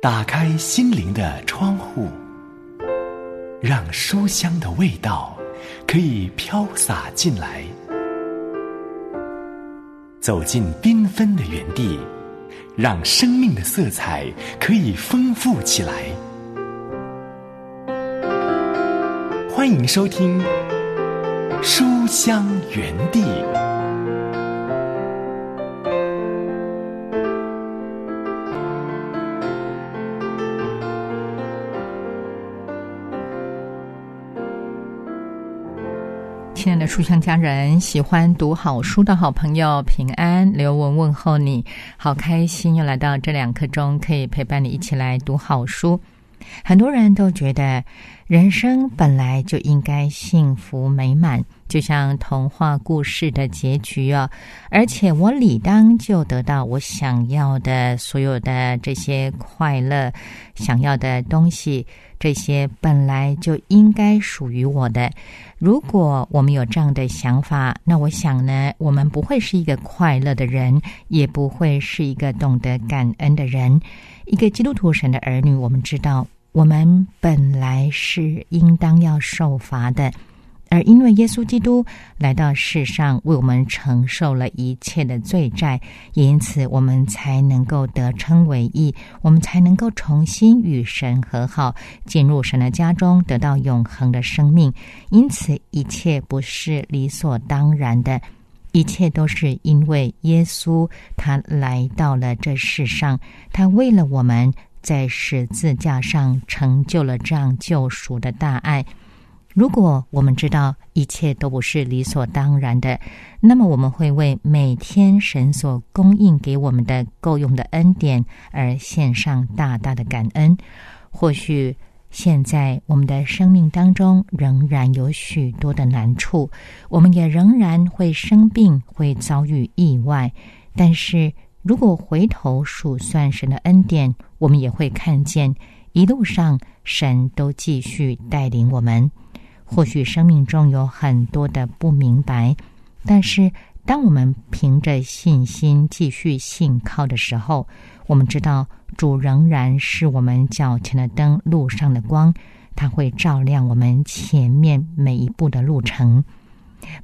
打开心灵的窗户，让书香的味道可以飘洒进来；走进缤纷的园地，让生命的色彩可以丰富起来。欢迎收听《书香园地》。亲爱的书香家人，喜欢读好书的好朋友，平安，刘雯问候你，好开心又来到这两刻钟，可以陪伴你一起来读好书。很多人都觉得人生本来就应该幸福美满，就像童话故事的结局哦！而且我理当就得到我想要的所有的这些快乐，想要的东西，这些本来就应该属于我的。如果我们有这样的想法，那我想呢，我们不会是一个快乐的人，也不会是一个懂得感恩的人。一个基督徒神的儿女，我们知道。我们本来是应当要受罚的，而因为耶稣基督来到世上，为我们承受了一切的罪债，因此我们才能够得称为义，我们才能够重新与神和好，进入神的家中，得到永恒的生命。因此，一切不是理所当然的，一切都是因为耶稣他来到了这世上，他为了我们。在十字架上成就了这样救赎的大爱。如果我们知道一切都不是理所当然的，那么我们会为每天神所供应给我们的够用的恩典而献上大大的感恩。或许现在我们的生命当中仍然有许多的难处，我们也仍然会生病，会遭遇意外，但是。如果回头数算神的恩典，我们也会看见一路上神都继续带领我们。或许生命中有很多的不明白，但是当我们凭着信心继续信靠的时候，我们知道主仍然是我们脚前的灯，路上的光，它会照亮我们前面每一步的路程。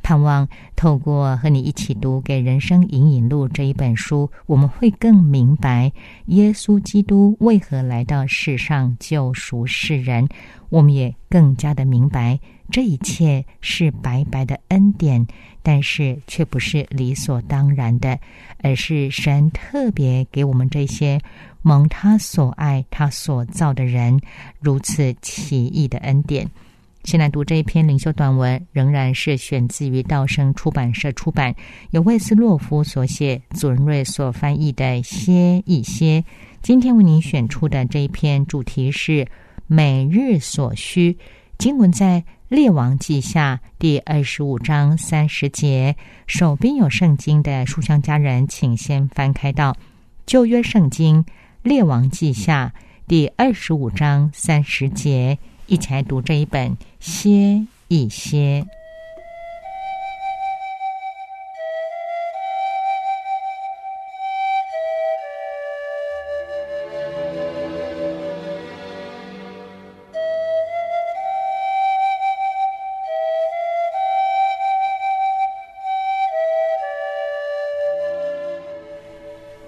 盼望透过和你一起读《给人生引引路》这一本书，我们会更明白耶稣基督为何来到世上救赎世人。我们也更加的明白，这一切是白白的恩典，但是却不是理所当然的，而是神特别给我们这些蒙他所爱、他所造的人如此奇异的恩典。现在读这一篇灵修短文，仍然是选自于道生出版社出版，由魏斯洛夫所写，祖仁瑞所翻译的《歇一歇》。今天为您选出的这一篇主题是每日所需经文，在《列王记下》第二十五章三十节。手边有圣经的书香家人，请先翻开到旧约圣经《列王记下》第二十五章三十节。一起来读这一本，歇一歇。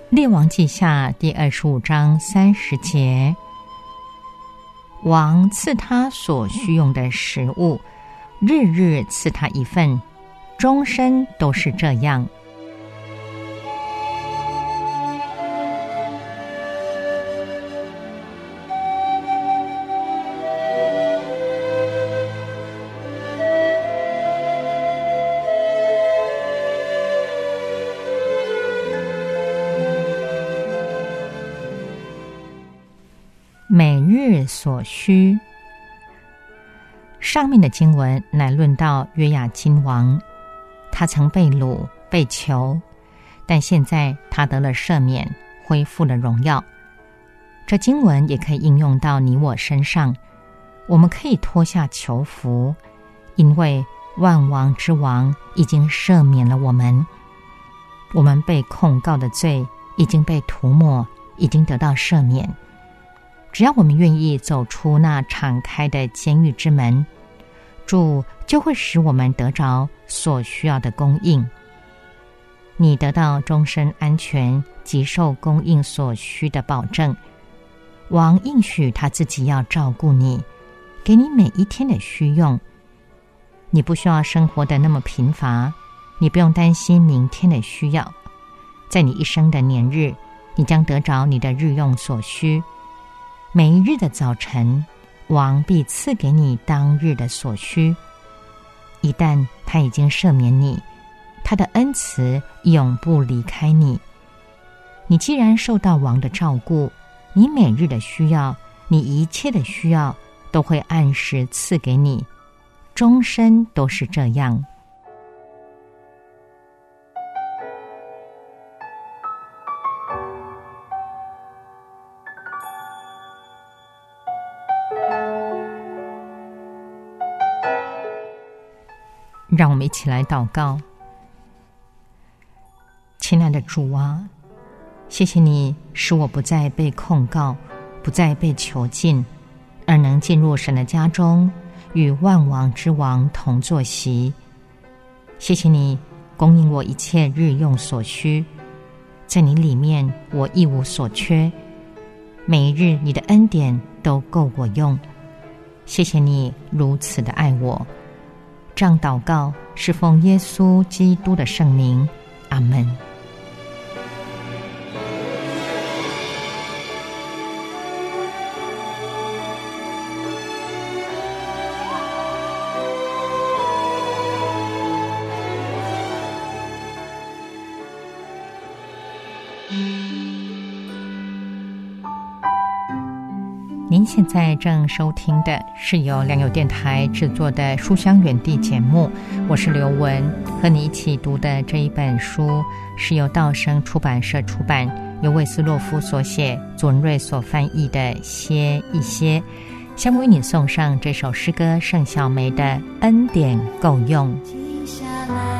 列王记下第二十五章三十节。王赐他所需用的食物，日日赐他一份，终身都是这样。虚。上面的经文乃论到约雅金王，他曾被掳、被囚，但现在他得了赦免，恢复了荣耀。这经文也可以应用到你我身上，我们可以脱下囚服，因为万王之王已经赦免了我们，我们被控告的罪已经被涂抹，已经得到赦免。只要我们愿意走出那敞开的监狱之门，主就会使我们得着所需要的供应。你得到终身安全及受供应所需的保证。王应许他自己要照顾你，给你每一天的需用。你不需要生活的那么贫乏，你不用担心明天的需要。在你一生的年日，你将得着你的日用所需。每一日的早晨，王必赐给你当日的所需。一旦他已经赦免你，他的恩慈永不离开你。你既然受到王的照顾，你每日的需要，你一切的需要，都会按时赐给你，终身都是这样。让我们一起来祷告，亲爱的主啊，谢谢你使我不再被控告，不再被囚禁，而能进入神的家中，与万王之王同坐席。谢谢你供应我一切日用所需，在你里面我一无所缺，每一日你的恩典都够我用。谢谢你如此的爱我。这样祷告是奉耶稣基督的圣名，阿门。正收听的是由良友电台制作的《书香园地》节目，我是刘雯，和你一起读的这一本书是由道生出版社出版，由魏斯洛夫所写，左文瑞所翻译的《歇一歇》，先为你送上这首诗歌盛小梅的《恩典够用》。停下来，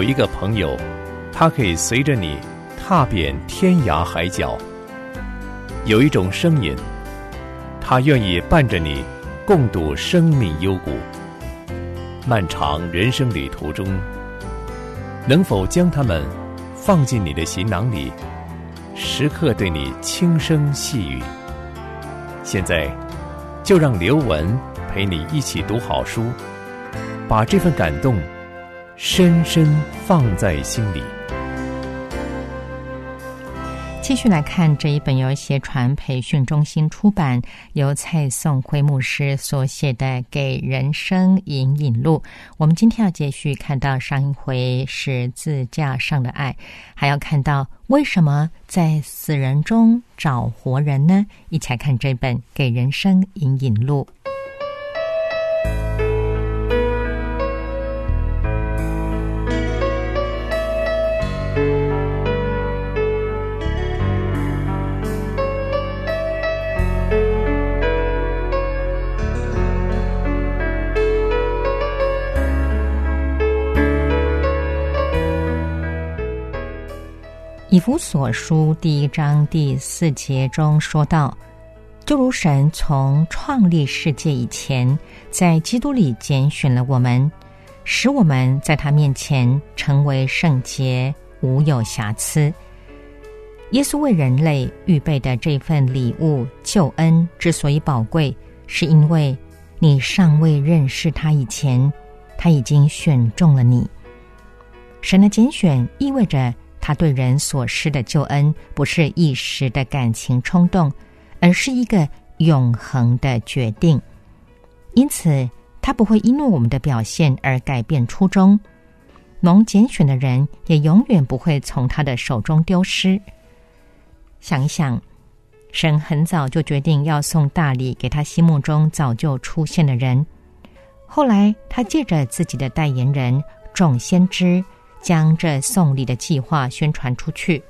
有一个朋友，他可以随着你踏遍天涯海角；有一种声音，他愿意伴着你共度生命幽谷。漫长人生旅途中，能否将他们放进你的行囊里，时刻对你轻声细语？现在，就让刘文陪你一起读好书，把这份感动深深放在心里。继续来看这一本由协传培训中心出版、由蔡颂辉牧师所写的《给人生引引路》。我们今天要继续看到上一回十字架上的爱，还要看到为什么在死人中找活人呢？一起来看这本《给人生引引路》。以弗所书第一章第四节中说道：“就如神从创立世界以前，在基督里拣选了我们，使我们在他面前成为圣洁，无有瑕疵。耶稣为人类预备的这份礼物救恩之所以宝贵，是因为你尚未认识他以前，他已经选中了你。神的拣选意味着。”他对人所施的救恩，不是一时的感情冲动，而是一个永恒的决定。因此，他不会因为我们的表现而改变初衷。蒙拣选的人，也永远不会从他的手中丢失。想一想，神很早就决定要送大礼给他心目中早就出现的人。后来，他借着自己的代言人众先知。将这送礼的计划宣传出去，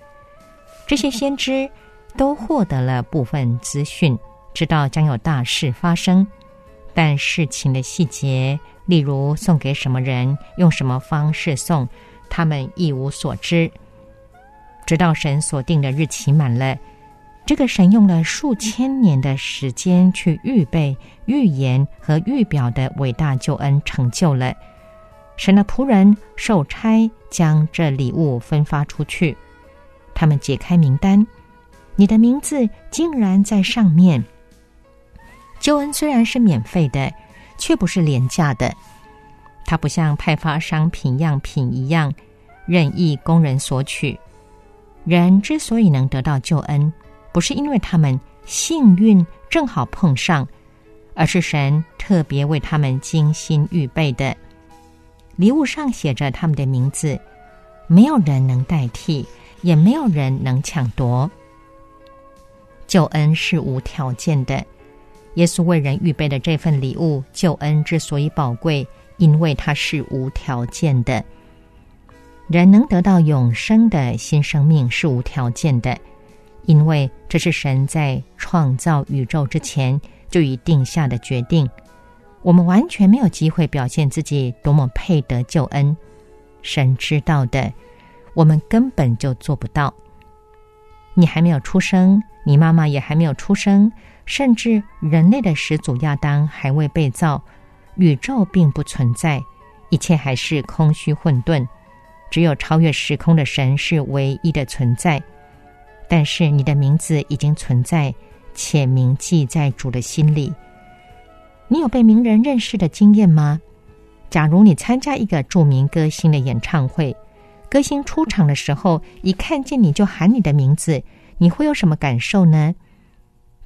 这些先知都获得了部分资讯，知道将有大事发生，但事情的细节，例如送给什么人、用什么方式送，他们一无所知。直到神所定的日期满了，这个神用了数千年的时间去预备、预言和预表的伟大救恩成就了。神的仆人受差将这礼物分发出去，他们解开名单，你的名字竟然在上面。救恩虽然是免费的，却不是廉价的。它不像派发商品样品一样任意供人索取。人之所以能得到救恩，不是因为他们幸运正好碰上，而是神特别为他们精心预备的。礼物上写着他们的名字，没有人能代替，也没有人能抢夺。救恩是无条件的，耶稣为人预备的这份礼物，救恩之所以宝贵，因为它是无条件的。人能得到永生的新生命是无条件的，因为这是神在创造宇宙之前就已定下的决定。我们完全没有机会表现自己多么配得救恩，神知道的，我们根本就做不到。你还没有出生，你妈妈也还没有出生，甚至人类的始祖亚当还未被造，宇宙并不存在，一切还是空虚混沌，只有超越时空的神是唯一的存在。但是你的名字已经存在，且铭记在主的心里。你有被名人认识的经验吗？假如你参加一个著名歌星的演唱会，歌星出场的时候，一看见你就喊你的名字，你会有什么感受呢？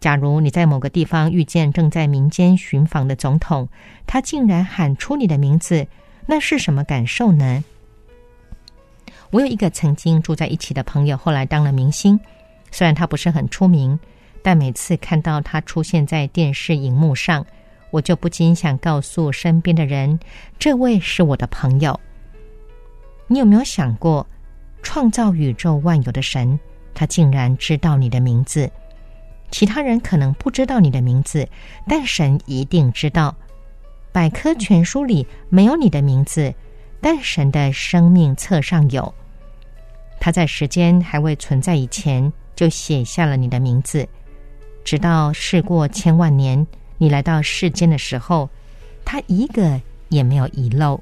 假如你在某个地方遇见正在民间寻访的总统，他竟然喊出你的名字，那是什么感受呢？我有一个曾经住在一起的朋友，后来当了明星，虽然他不是很出名，但每次看到他出现在电视荧幕上。我就不禁想告诉身边的人，这位是我的朋友。你有没有想过，创造宇宙万有的神，他竟然知道你的名字？其他人可能不知道你的名字，但神一定知道。百科全书里没有你的名字，但神的生命册上有。他在时间还未存在以前，就写下了你的名字。直到事过千万年，你来到世间的时候，他一个也没有遗漏。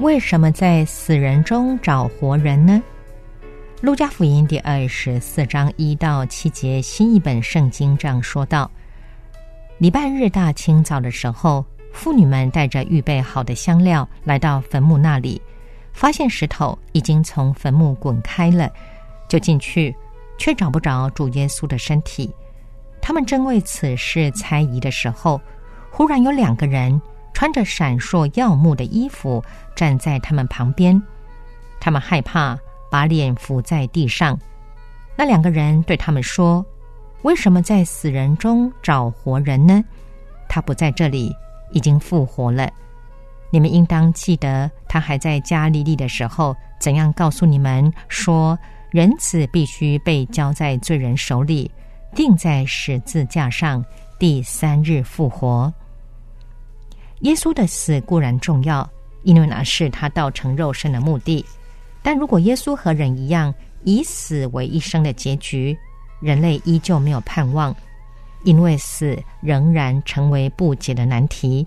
为什么在死人中找活人呢？路加福音第二十四章一到七节，新一本圣经这样说道：礼拜日大清早的时候，妇女们带着预备好的香料来到坟墓那里，发现石头已经从坟墓滚开了，就进去，却找不着主耶稣的身体。他们正为此事猜疑的时候，忽然有两个人。穿着闪烁耀目的衣服站在他们旁边，他们害怕，把脸伏在地上。那两个人对他们说：“为什么在死人中找活人呢？他不在这里，已经复活了。你们应当记得，他还在加利利的时候，怎样告诉你们说，人子必须被交在罪人手里，钉在十字架上，第三日复活。”耶稣的死固然重要，因为那是他道成肉身的目的。但如果耶稣和人一样以死为一生的结局，人类依旧没有盼望，因为死仍然成为不解的难题。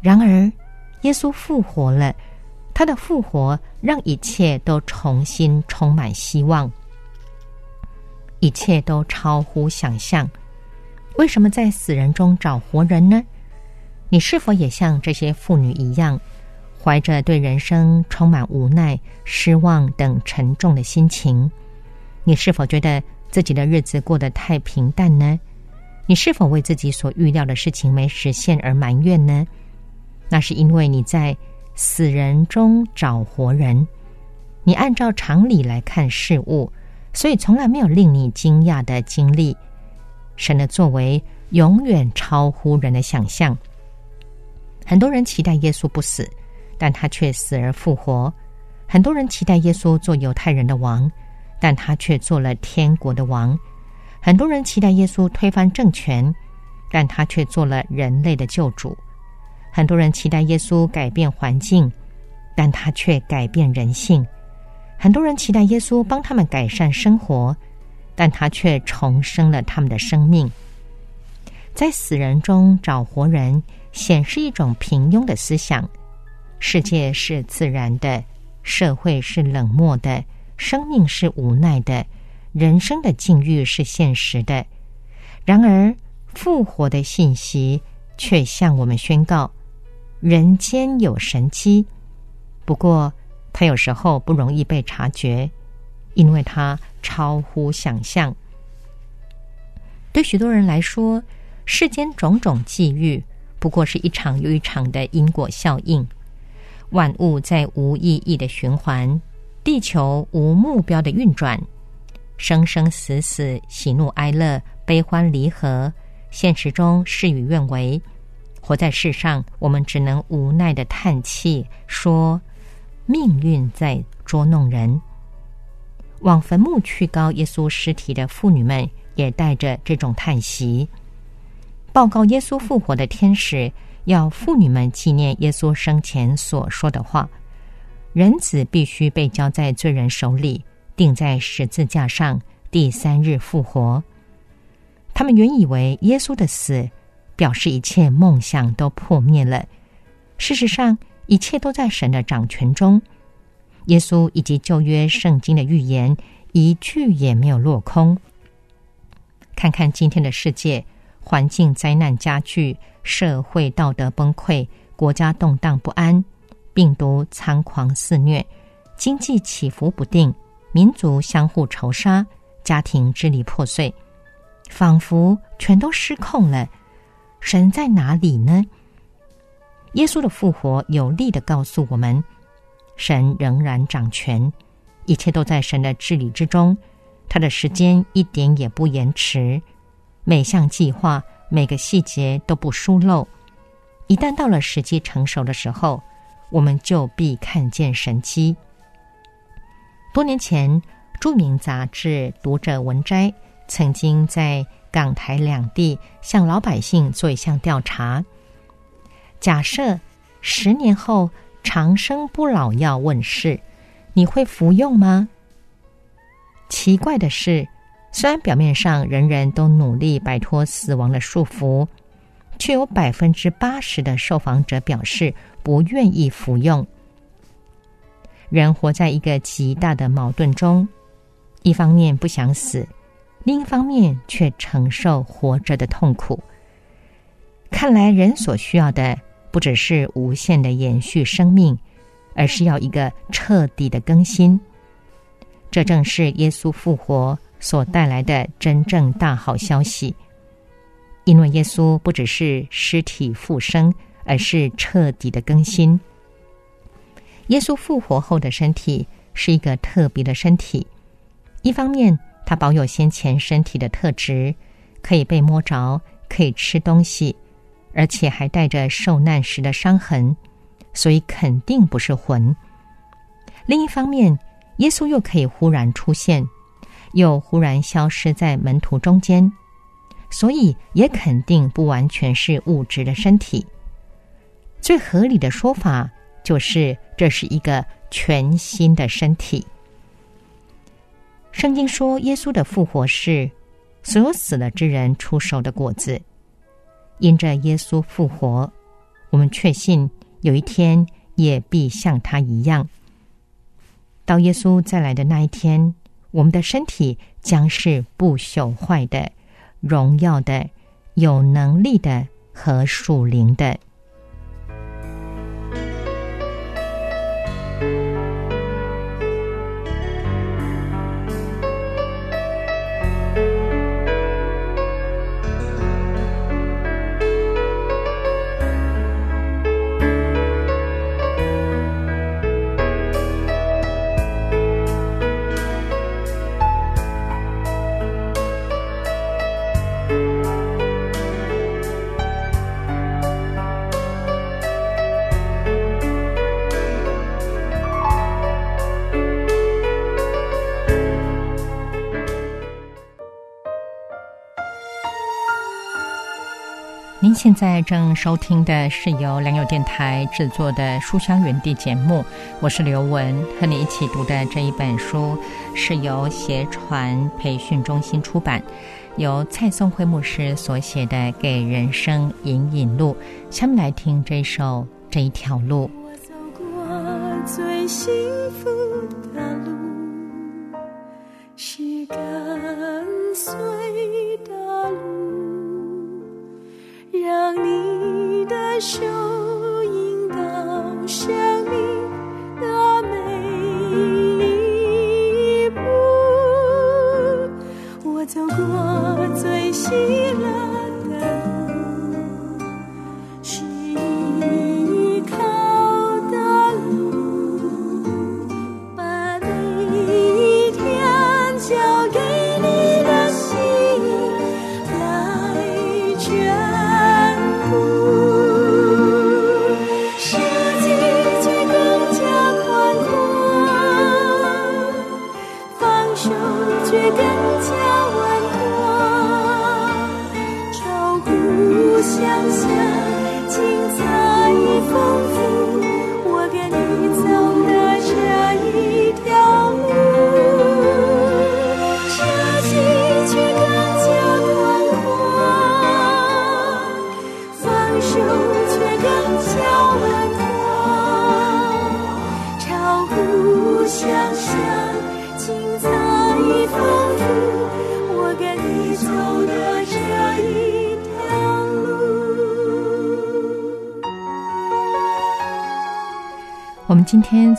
然而，耶稣复活了，他的复活让一切都重新充满希望，一切都超乎想象。为什么在死人中找活人呢？你是否也像这些妇女一样，怀着对人生充满无奈、失望等沉重的心情？你是否觉得自己的日子过得太平淡呢？你是否为自己所预料的事情没实现而埋怨呢？那是因为你在死人中找活人，你按照常理来看事物，所以从来没有令你惊讶的经历。神的作为永远超乎人的想象。很多人期待耶稣不死，但他却死而复活；很多人期待耶稣做犹太人的王，但他却做了天国的王；很多人期待耶稣推翻政权，但他却做了人类的救主；很多人期待耶稣改变环境，但他却改变人性；很多人期待耶稣帮他们改善生活，但他却重生了他们的生命。在死人中找活人。显示一种平庸的思想：世界是自然的，社会是冷漠的，生命是无奈的，人生的境遇是现实的。然而，复活的信息却向我们宣告：人间有神机。不过，它有时候不容易被察觉，因为它超乎想象。对许多人来说，世间种种际遇。不过是一场又一场的因果效应，万物在无意义的循环，地球无目标的运转，生生死死，喜怒哀乐，悲欢离合，现实中事与愿违。活在世上，我们只能无奈的叹气，说命运在捉弄人。往坟墓去高耶稣尸体的妇女们，也带着这种叹息。报告耶稣复活的天使要妇女们纪念耶稣生前所说的话：人子必须被交在罪人手里，钉在十字架上，第三日复活。他们原以为耶稣的死表示一切梦想都破灭了，事实上，一切都在神的掌权中。耶稣以及旧约圣经的预言一句也没有落空。看看今天的世界。环境灾难加剧，社会道德崩溃，国家动荡不安，病毒猖狂肆虐，经济起伏不定，民族相互仇杀，家庭支离破碎，仿佛全都失控了。神在哪里呢？耶稣的复活有力的告诉我们，神仍然掌权，一切都在神的治理之中，他的时间一点也不延迟。每项计划、每个细节都不疏漏，一旦到了时机成熟的时候，我们就必看见神迹。多年前，著名杂志《读者文摘》曾经在港台两地向老百姓做一项调查：假设十年后长生不老药问世，你会服用吗？奇怪的是，虽然表面上人人都努力摆脱死亡的束缚，却有百分之八十的受访者表示不愿意服用。人活在一个极大的矛盾中，一方面不想死，另一方面却承受活着的痛苦。看来，人所需要的不只是无限的延续生命，而是要一个彻底的更新。这正是耶稣复活所带来的真正大好消息。因为耶稣不只是尸体复生，而是彻底的更新。耶稣复活后的身体是一个特别的身体，一方面他保有先前身体的特质，可以被摸着，可以吃东西，而且还带着受难时的伤痕，所以肯定不是魂。另一方面，耶稣又可以忽然出现，又忽然消失在门徒中间，所以也肯定不完全是物质的身体。最合理的说法就是，这是一个全新的身体。圣经说，耶稣的复活是所有死了之人出手的果子。因着耶稣复活，我们确信有一天也必像他一样。到耶稣再来的那一天，我们的身体将是不朽坏的、荣耀的、有能力的和属灵的。现在正收听的是由良友电台制作的《书香园地》节目，我是刘雯，和你一起读的这一本书是由协传培训中心出版，由蔡松辉牧师所写的《给人生引引路》。下面来听这首《这一条路》。我走过最幸你的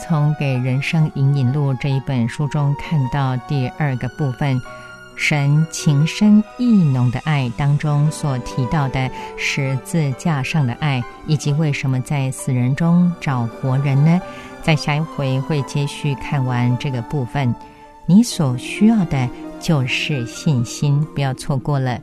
从《给人生引引路》这一本书中看到第二个部分，神情深意浓的爱当中所提到的十字架上的爱，以及为什么在死人中找活人呢？在下一回会接续看完这个部分。你所需要的就是信心，不要错过了。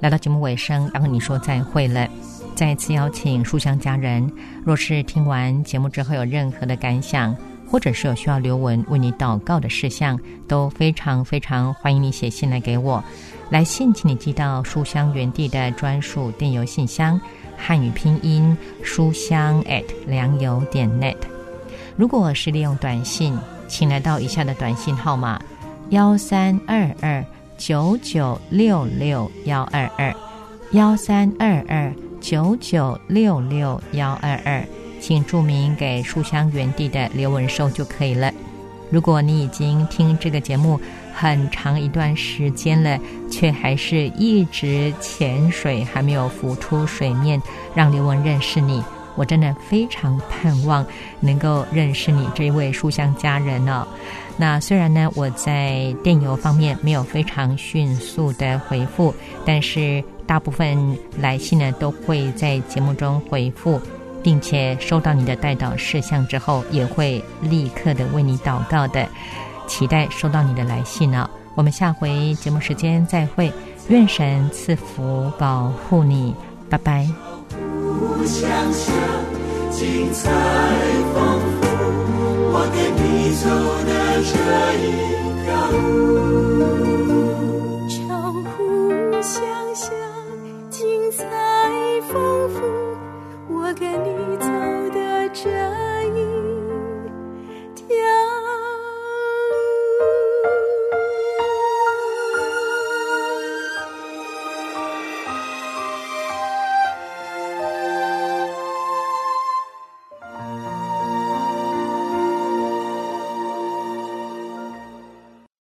来到节目尾声，要和你说再会了。再次邀请书香家人，若是听完节目之后有任何的感想，或者是有需要留文为你祷告的事项，都非常非常欢迎你写信来给我。来信请你寄到书香园地的专属电邮信箱，汉语拼音书香 at 良友点 net。如果是利用短信，请来到以下的短信号码：幺三二二九九六六幺二二幺三二二九九六六幺二二。请注明给书香园地的刘文寿就可以了。如果你已经听这个节目很长一段时间了，却还是一直潜水，还没有浮出水面，让刘文认识你，我真的非常盼望能够认识你这一位书香家人哦。那虽然呢，我在电邮方面没有非常迅速的回复，但是大部分来信呢都会在节目中回复。并且收到你的带祷事项之后，也会立刻的为你祷告的。期待收到你的来信呢。我们下回节目时间再会，愿神赐福保护你，拜拜。我跟你走的这一条路。丰富，我跟你走得真。